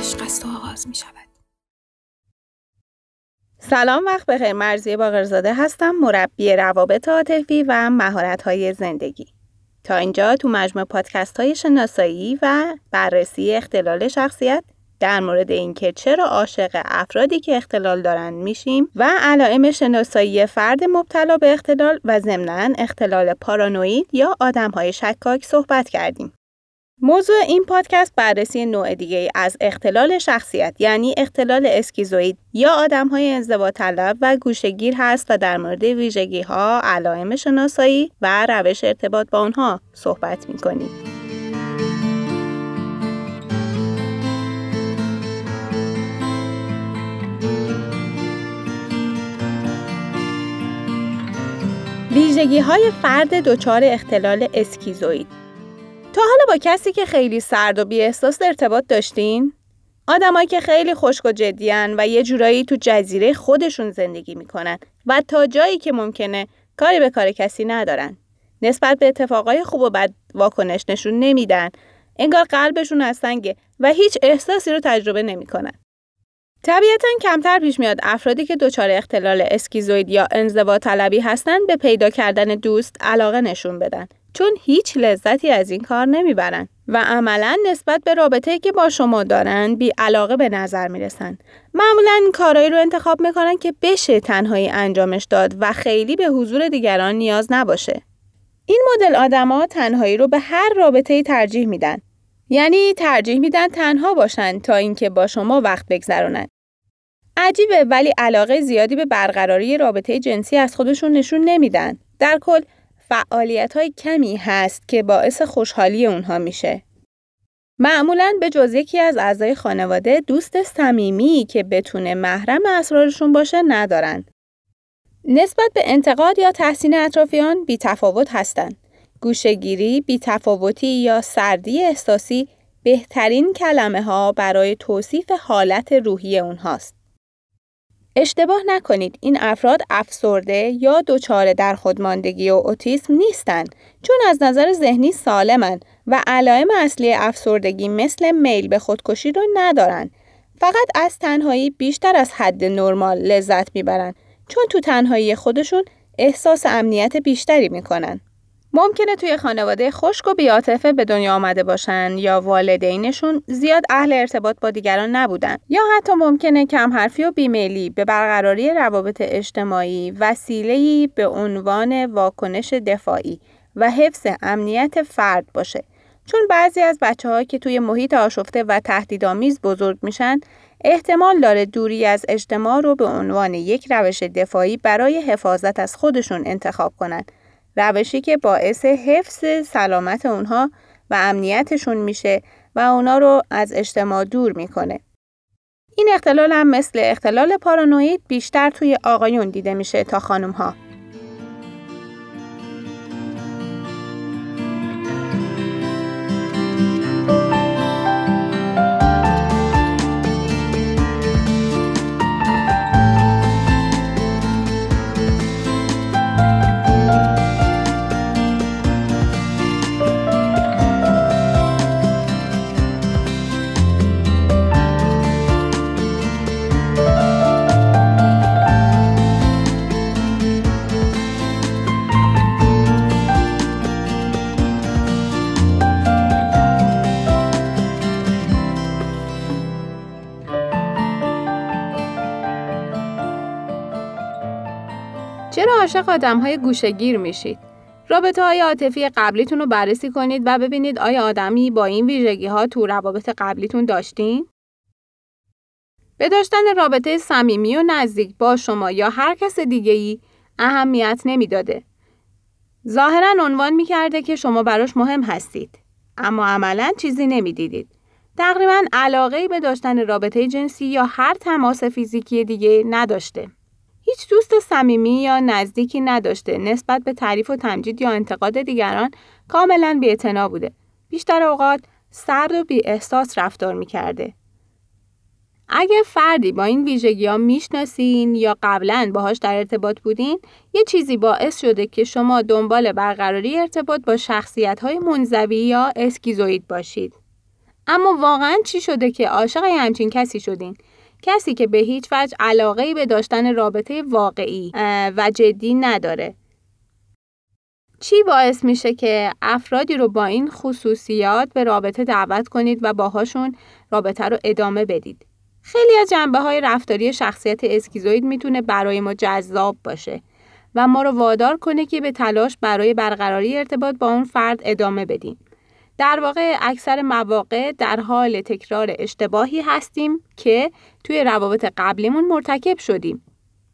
عشق است و آغاز می شود. سلام وقت بخیر مرزی باقرزاده هستم مربی روابط عاطفی و مهارت زندگی تا اینجا تو مجموع پادکست های شناسایی و بررسی اختلال شخصیت در مورد اینکه چرا عاشق افرادی که اختلال دارند میشیم و علائم شناسایی فرد مبتلا به اختلال و ضمنا اختلال پارانوید یا های شکاک صحبت کردیم. موضوع این پادکست بررسی نوع دیگه از اختلال شخصیت یعنی اختلال اسکیزوید یا آدم های انزوا طلب و گوشگیر هست و در مورد ویژگی ها، علائم شناسایی و روش ارتباط با آنها صحبت می کنیم. ویژگی های فرد دچار اختلال اسکیزوید تا حالا با کسی که خیلی سرد و بی احساس ارتباط داشتین؟ آدمایی که خیلی خشک و جدیان و یه جورایی تو جزیره خودشون زندگی می‌کنن و تا جایی که ممکنه کاری به کار کسی ندارن. نسبت به اتفاقای خوب و بد واکنش نشون نمیدن. انگار قلبشون از سنگه و هیچ احساسی رو تجربه نمی‌کنن. طبیعتا کمتر پیش میاد افرادی که دچار اختلال اسکیزوید یا انزوا طلبی هستن به پیدا کردن دوست علاقه نشون بدن چون هیچ لذتی از این کار نمی‌برن و عملا نسبت به رابطه‌ای که با شما دارن بی علاقه به نظر می‌رسن. معمولا کارایی رو انتخاب می‌کنن که بشه تنهایی انجامش داد و خیلی به حضور دیگران نیاز نباشه. این مدل آدما تنهایی رو به هر رابطه‌ای ترجیح میدن. یعنی ترجیح میدن تنها باشن تا اینکه با شما وقت بگذرونن. عجیبه ولی علاقه زیادی به برقراری رابطه جنسی از خودشون نشون نمیدن. در کل فعالیت های کمی هست که باعث خوشحالی اونها میشه. معمولا به جز یکی از اعضای خانواده دوست صمیمی که بتونه محرم اسرارشون باشه ندارن. نسبت به انتقاد یا تحسین اطرافیان بی تفاوت هستند. گوشگیری، بیتفاوتی یا سردی احساسی بهترین کلمه ها برای توصیف حالت روحی اونهاست. اشتباه نکنید این افراد افسرده یا دچار در خودماندگی و اوتیسم نیستند. چون از نظر ذهنی سالمن و علائم اصلی افسردگی مثل میل به خودکشی رو ندارن. فقط از تنهایی بیشتر از حد نرمال لذت می‌برن چون تو تنهایی خودشون احساس امنیت بیشتری می‌کنن. ممکنه توی خانواده خشک و بیاتفه به دنیا آمده باشن یا والدینشون زیاد اهل ارتباط با دیگران نبودن. یا حتی ممکنه کم حرفی و بیمیلی به برقراری روابط اجتماعی وسیله‌ای به عنوان واکنش دفاعی و حفظ امنیت فرد باشه. چون بعضی از بچه که توی محیط آشفته و تهدیدآمیز بزرگ میشن احتمال داره دوری از اجتماع رو به عنوان یک روش دفاعی برای حفاظت از خودشون انتخاب کنند روشی که باعث حفظ سلامت اونها و امنیتشون میشه و اونا رو از اجتماع دور می‌کنه. این اختلال هم مثل اختلال پارانوید بیشتر توی آقایون دیده میشه تا خانم ها. چرا عاشق آدم های گوشگیر میشید؟ رابطه های عاطفی قبلیتون رو بررسی کنید و ببینید آیا آدمی با این ویژگی ها تو روابط قبلیتون داشتین؟ به داشتن رابطه صمیمی و نزدیک با شما یا هر کس دیگه ای اهمیت نمی‌داده. ظاهرا عنوان می‌کرده که شما براش مهم هستید. اما عملا چیزی نمی‌دیدید. تقریبا علاقه به داشتن رابطه جنسی یا هر تماس فیزیکی دیگه نداشته. هیچ دوست صمیمی یا نزدیکی نداشته نسبت به تعریف و تمجید یا انتقاد دیگران کاملا بی‌اعتنا بوده. بیشتر اوقات سرد و بی احساس رفتار می‌کرده. اگه فردی با این ویژگی ها می‌شناسین یا قبلا باهاش در ارتباط بودین یه چیزی باعث شده که شما دنبال برقراری ارتباط با شخصیت های منزوی یا اسکیزوید باشید. اما واقعا چی شده که عاشق همچین کسی شدین؟ کسی که به هیچ وجه علاقه به داشتن رابطه واقعی و جدی نداره. چی باعث میشه که افرادی رو با این خصوصیات به رابطه دعوت کنید و باهاشون رابطه رو ادامه بدید؟ خیلی از جنبه های رفتاری شخصیت اسکیزوید می‌تونه برای ما جذاب باشه و ما رو وادار کنه که به تلاش برای برقراری ارتباط با اون فرد ادامه بدیم. در واقع اکثر مواقع در حال تکرار اشتباهی هستیم که توی روابط قبلیمون مرتکب شدیم.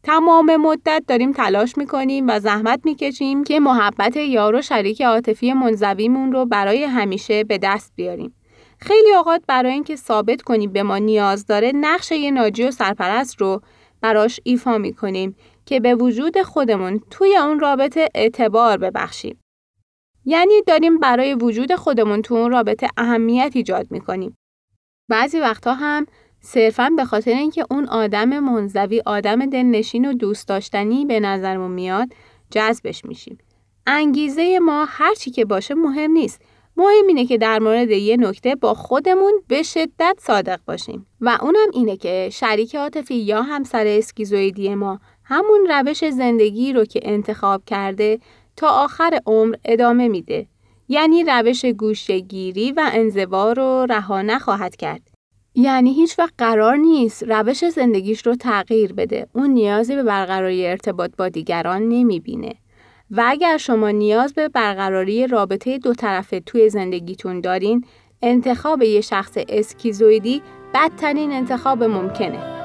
تمام مدت داریم تلاش می‌کنیم و زحمت می‌کشیم که محبت یار و شریک عاطفی منزویمون رو برای همیشه به دست بیاریم. خیلی اوقات برای اینکه ثابت کنیم به ما نیاز داره نقش یه ناجی و سرپرست رو براش ایفا می‌کنیم که به وجود خودمون توی اون رابطه اعتبار ببخشیم. یعنی داریم برای وجود خودمون تو اون رابطه اهمیت ایجاد می‌کنیم. بعضی وقتها هم صرفا به خاطر اینکه اون آدم منزوی آدم دلنشین و دوست داشتنی به نظرمون میاد جذبش میشیم. انگیزه ما هر چی که باشه مهم نیست. مهم اینه که در مورد یه نکته با خودمون به شدت صادق باشیم و اونم اینه که شریک عاطفی یا همسر اسکیزویدی ما همون روش زندگی رو که انتخاب کرده تا آخر عمر ادامه میده. یعنی روش گوشگیری و انزوا رو رها نخواهد کرد. یعنی هیچ وقت قرار نیست روش زندگیش رو تغییر بده. اون نیازی به برقراری ارتباط با دیگران نمی‌بینه. و اگر شما نیاز به برقراری رابطه دو طرفه توی زندگیتون دارین، انتخاب یه شخص اسکیزویدی بدترین انتخاب ممکنه.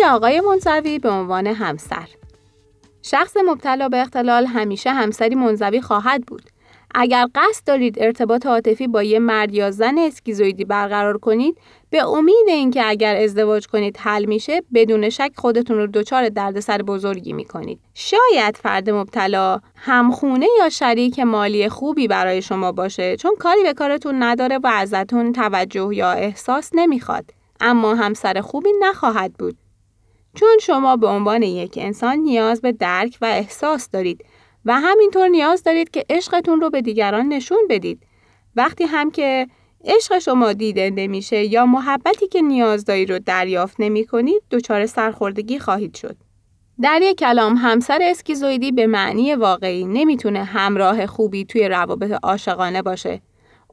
یا آقای منزوی به عنوان همسر. شخص مبتلا به اختلال همیشه همسری منزوی خواهد بود. اگر قصد دارید ارتباط عاطفی با یه مرد یا زن اسکیزویدی برقرار کنید به امید اینکه اگر ازدواج کنید حل میشه بدون شک خودتون رو دچار دردسر بزرگی می‌کنید. شاید فرد مبتلا همخونه یا شریک مالی خوبی برای شما باشه چون کاری به کارتون نداره و ازتون توجه یا احساس نمی‌خواد. اما همسر خوبی نخواهد بود. چون شما به عنوان یک انسان نیاز به درک و احساس دارید و همینطور نیاز دارید که عشقتون رو به دیگران نشون بدید. وقتی هم که عشق شما دیده نمیشه یا محبتی که نیاز دارید رو دریافت نمی کنید دچار سرخوردگی خواهید شد. در یک کلام همسر اسکیزویدی به معنی واقعی نمی‌تونه همراه خوبی توی روابط عاشقانه باشه.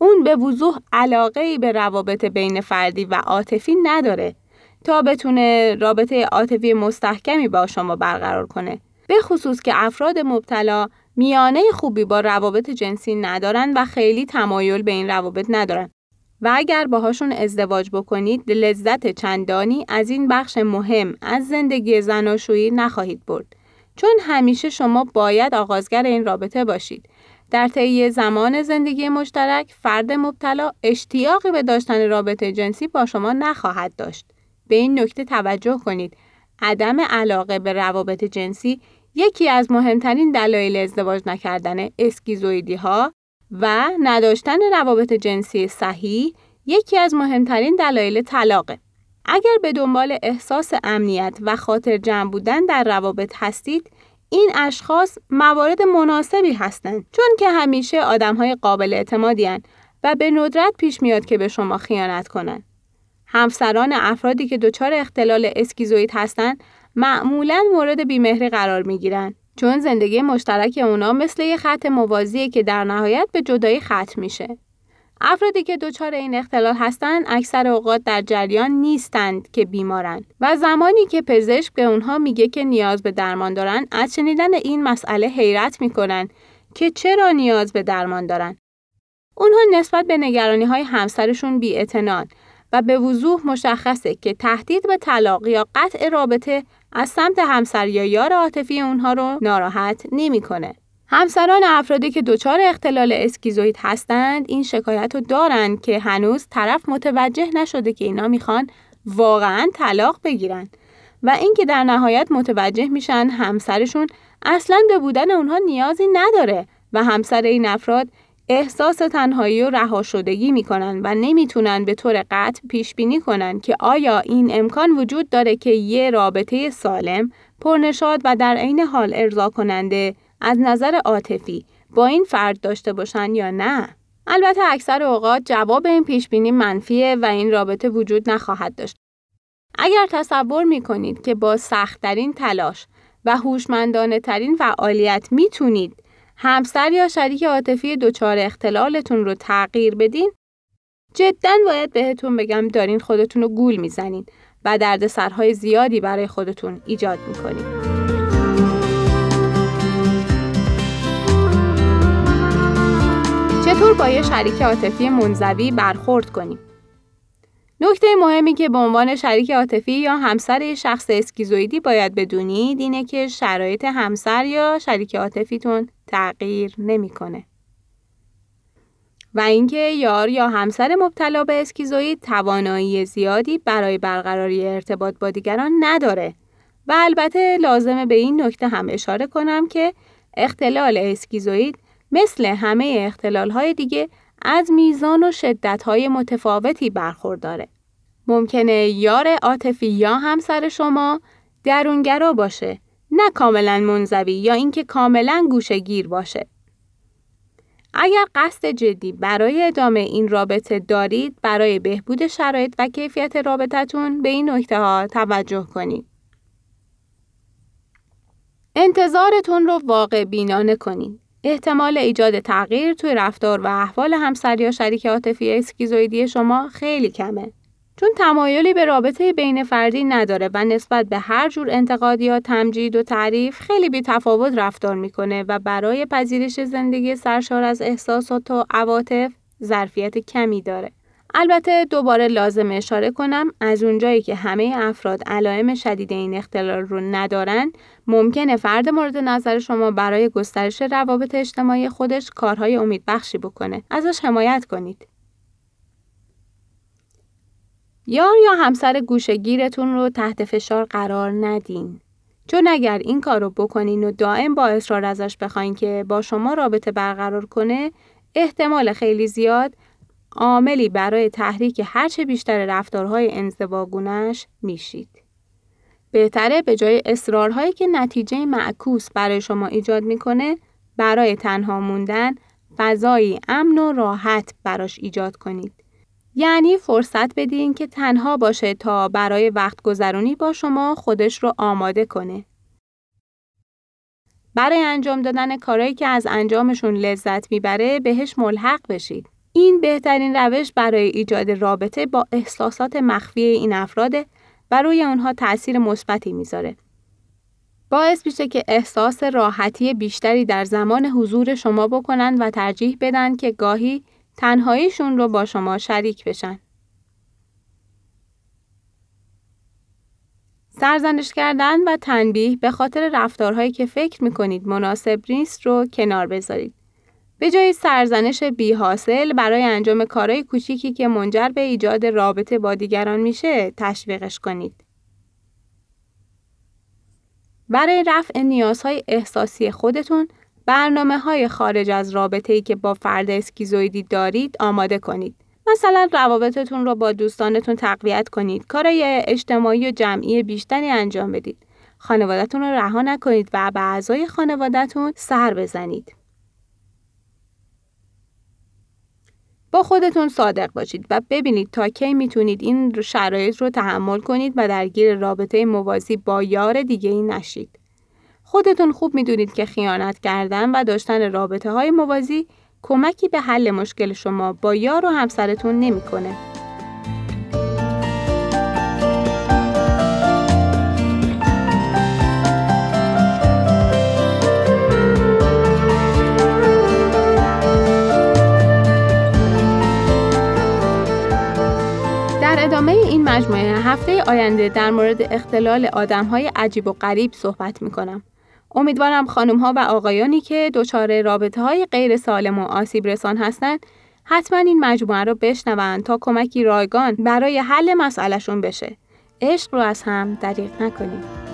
اون به وضوح علاقه ای به روابط بین فردی و عاطفی نداره. تا بتونه رابطه عاطفی مستحکمی با شما برقرار کنه. به خصوص که افراد مبتلا میانه خوبی با روابط جنسی ندارن و خیلی تمایل به این روابط ندارن. و اگر باهاشون ازدواج بکنید لذت چندانی از این بخش مهم از زندگی زناشویی نخواهید برد. چون همیشه شما باید آغازگر این رابطه باشید. در طی زمان زندگی مشترک فرد مبتلا اشتیاقی به داشتن رابطه جنسی با شما نخواهد داشت. به این نکته توجه کنید. عدم علاقه به روابط جنسی یکی از مهمترین دلایل ازدواج نکردن اسکیزویدی ها و نداشتن روابط جنسی صحیح یکی از مهمترین دلایل طلاقه. اگر به دنبال احساس امنیت و خاطر جمع بودن در روابط هستید، این اشخاص موارد مناسبی هستند چون که همیشه آدم های قابل اعتمادی و به ندرت پیش میاد که به شما خیانت کنند. همسران افرادی که دچار اختلال اسکیزوید هستند معمولا مورد بیمهری قرار می گیرن. چون زندگی مشترک اونا مثل یه خط موازیه که در نهایت به جدایی ختم میشه. افرادی که دچار این اختلال هستند اکثر اوقات در جریان نیستند که بیمارند و زمانی که پزشک به اونها میگه که نیاز به درمان دارن از شنیدن این مسئله حیرت می‌کنن که چرا نیاز به درمان دارن اونها نسبت به نگرانی های همسرشون بی و به وضوح مشخصه که تهدید به طلاق یا قطع رابطه از سمت همسر یا یار عاطفی اونها رو ناراحت نمی‌کنه. همسران افرادی که دچار اختلال اسکیزوید هستند این شکایت رو دارند که هنوز طرف متوجه نشده که اینا می‌خوان واقعا طلاق بگیرن و اینکه در نهایت متوجه میشن همسرشون اصلا به بودن اونها نیازی نداره و همسر این افراد احساس تنهایی و رها شدگی می‌کنن و نمی‌تونن به طور قطع پیش بینی کنن که آیا این امکان وجود داره که یه رابطه سالم، پرنشاد و در عین حال ارضا کننده از نظر عاطفی با این فرد داشته باشن یا نه؟ البته اکثر اوقات جواب این پیش بینی منفیه و این رابطه وجود نخواهد داشت. اگر تصور می کنید که با سختترین تلاش و هوشمندانه ترین فعالیت می‌تونید همسر یا شریک عاطفی دچار اختلالتون رو تغییر بدین؟ جدا باید بهتون بگم دارین خودتون رو گول می‌زنین و دردسرهای زیادی برای خودتون ایجاد می‌کنین. چطور با یه شریک عاطفی منزوی برخورد کنیم؟ نکته مهمی که به عنوان شریک عاطفی یا همسر شخص اسکیزویدی باید بدونید اینه که شرایط همسر یا شریک عاطفیتون تغییر نمی‌کنه. و اینکه یار یا همسر مبتلا به اسکیزوید توانایی زیادی برای برقراری ارتباط با دیگران نداره و البته لازمه به این نکته هم اشاره کنم که اختلال اسکیزوید مثل همه اختلال های دیگه از میزان و شدتهای متفاوتی برخورداره. ممکنه یار عاطفی یا همسر شما درونگرا باشه نه کاملا منزوی یا اینکه کاملا گوشگیر باشه. اگر قصد جدی برای ادامه این رابطه دارید برای بهبود شرایط و کیفیت رابطتون به این نکته ها توجه کنید. انتظارتون رو واقع بینانه کنید. احتمال ایجاد تغییر توی رفتار و احوال همسر یا شریک عاطفی اسکیزویدی شما خیلی کمه. چون تمایلی به رابطه بین فردی نداره و نسبت به هر جور انتقاد یا تمجید و تعریف خیلی بی تفاوت رفتار می‌کنه و برای پذیرش زندگی سرشار از احساسات و عواطف ظرفیت کمی داره. البته دوباره لازم اشاره کنم از اونجایی که همه افراد علائم شدید این اختلال رو ندارن ممکنه فرد مورد نظر شما برای گسترش روابط اجتماعی خودش کارهای امیدبخشی بکنه ازش حمایت کنید یار یا همسر گوشگیرتون رو تحت فشار قرار ندین چون اگر این کار رو بکنین و دائم با اصرار ازش بخواین که با شما رابطه برقرار کنه احتمال خیلی زیاد عاملی برای تحریک هرچه بیشتر رفتارهای انزواگونش میشید. بهتره به جای اصرارهایی که نتیجه معکوس برای شما ایجاد می‌کنه برای تنها موندن فضایی امن و راحت براش ایجاد کنید. یعنی فرصت بدین که تنها باشه تا برای وقت گذرونی با شما خودش رو آماده کنه. برای انجام دادن کارهایی که از انجامشون لذت می‌بره بهش ملحق بشید. این بهترین روش برای ایجاد رابطه با احساسات مخفی این افراده و روی اونها تاثیر مثبتی می‌ذاره. باعث میشه که احساس راحتی بیشتری در زمان حضور شما بکنن و ترجیح بدن که گاهی تنهاییشون رو با شما شریک بشن. سرزنش کردن و تنبیه به خاطر رفتارهایی که فکر می‌کنید مناسب نیست رو کنار بذارید. به جای سرزنش بی حاصل برای انجام کارهای کوچیکی که منجر به ایجاد رابطه با دیگران میشه تشویقش کنید. برای رفع نیازهای احساسی خودتون برنامه های خارج از رابطه ای که با فرد اسکیزویدی دارید آماده کنید. مثلا روابطتون رو با دوستانتون تقویت کنید، کارهای اجتماعی و جمعی بیشتری انجام بدید. خانوادتون رو رها نکنید و به اعضای خانوادتون سر بزنید. با خودتون صادق باشید و ببینید تا کی می‌تونید این شرایط رو تحمل کنید و درگیر رابطه موازی با یار دیگه ای نشید. خودتون خوب می‌دونید که خیانت کردن و داشتن رابطه های موازی کمکی به حل مشکل شما با یار و همسرتون نمی‌کنه. ادامه این مجموعه هفته آینده در مورد اختلال آدم های عجیب و غریب صحبت می کنم. امیدوارم خانم ها و آقایانی که دچار رابطه های غیر سالم و آسیب رسان هستند حتما این مجموعه رو بشنوند تا کمکی رایگان برای حل مسئلهشون بشه. عشق رو از هم دریغ نکنیم.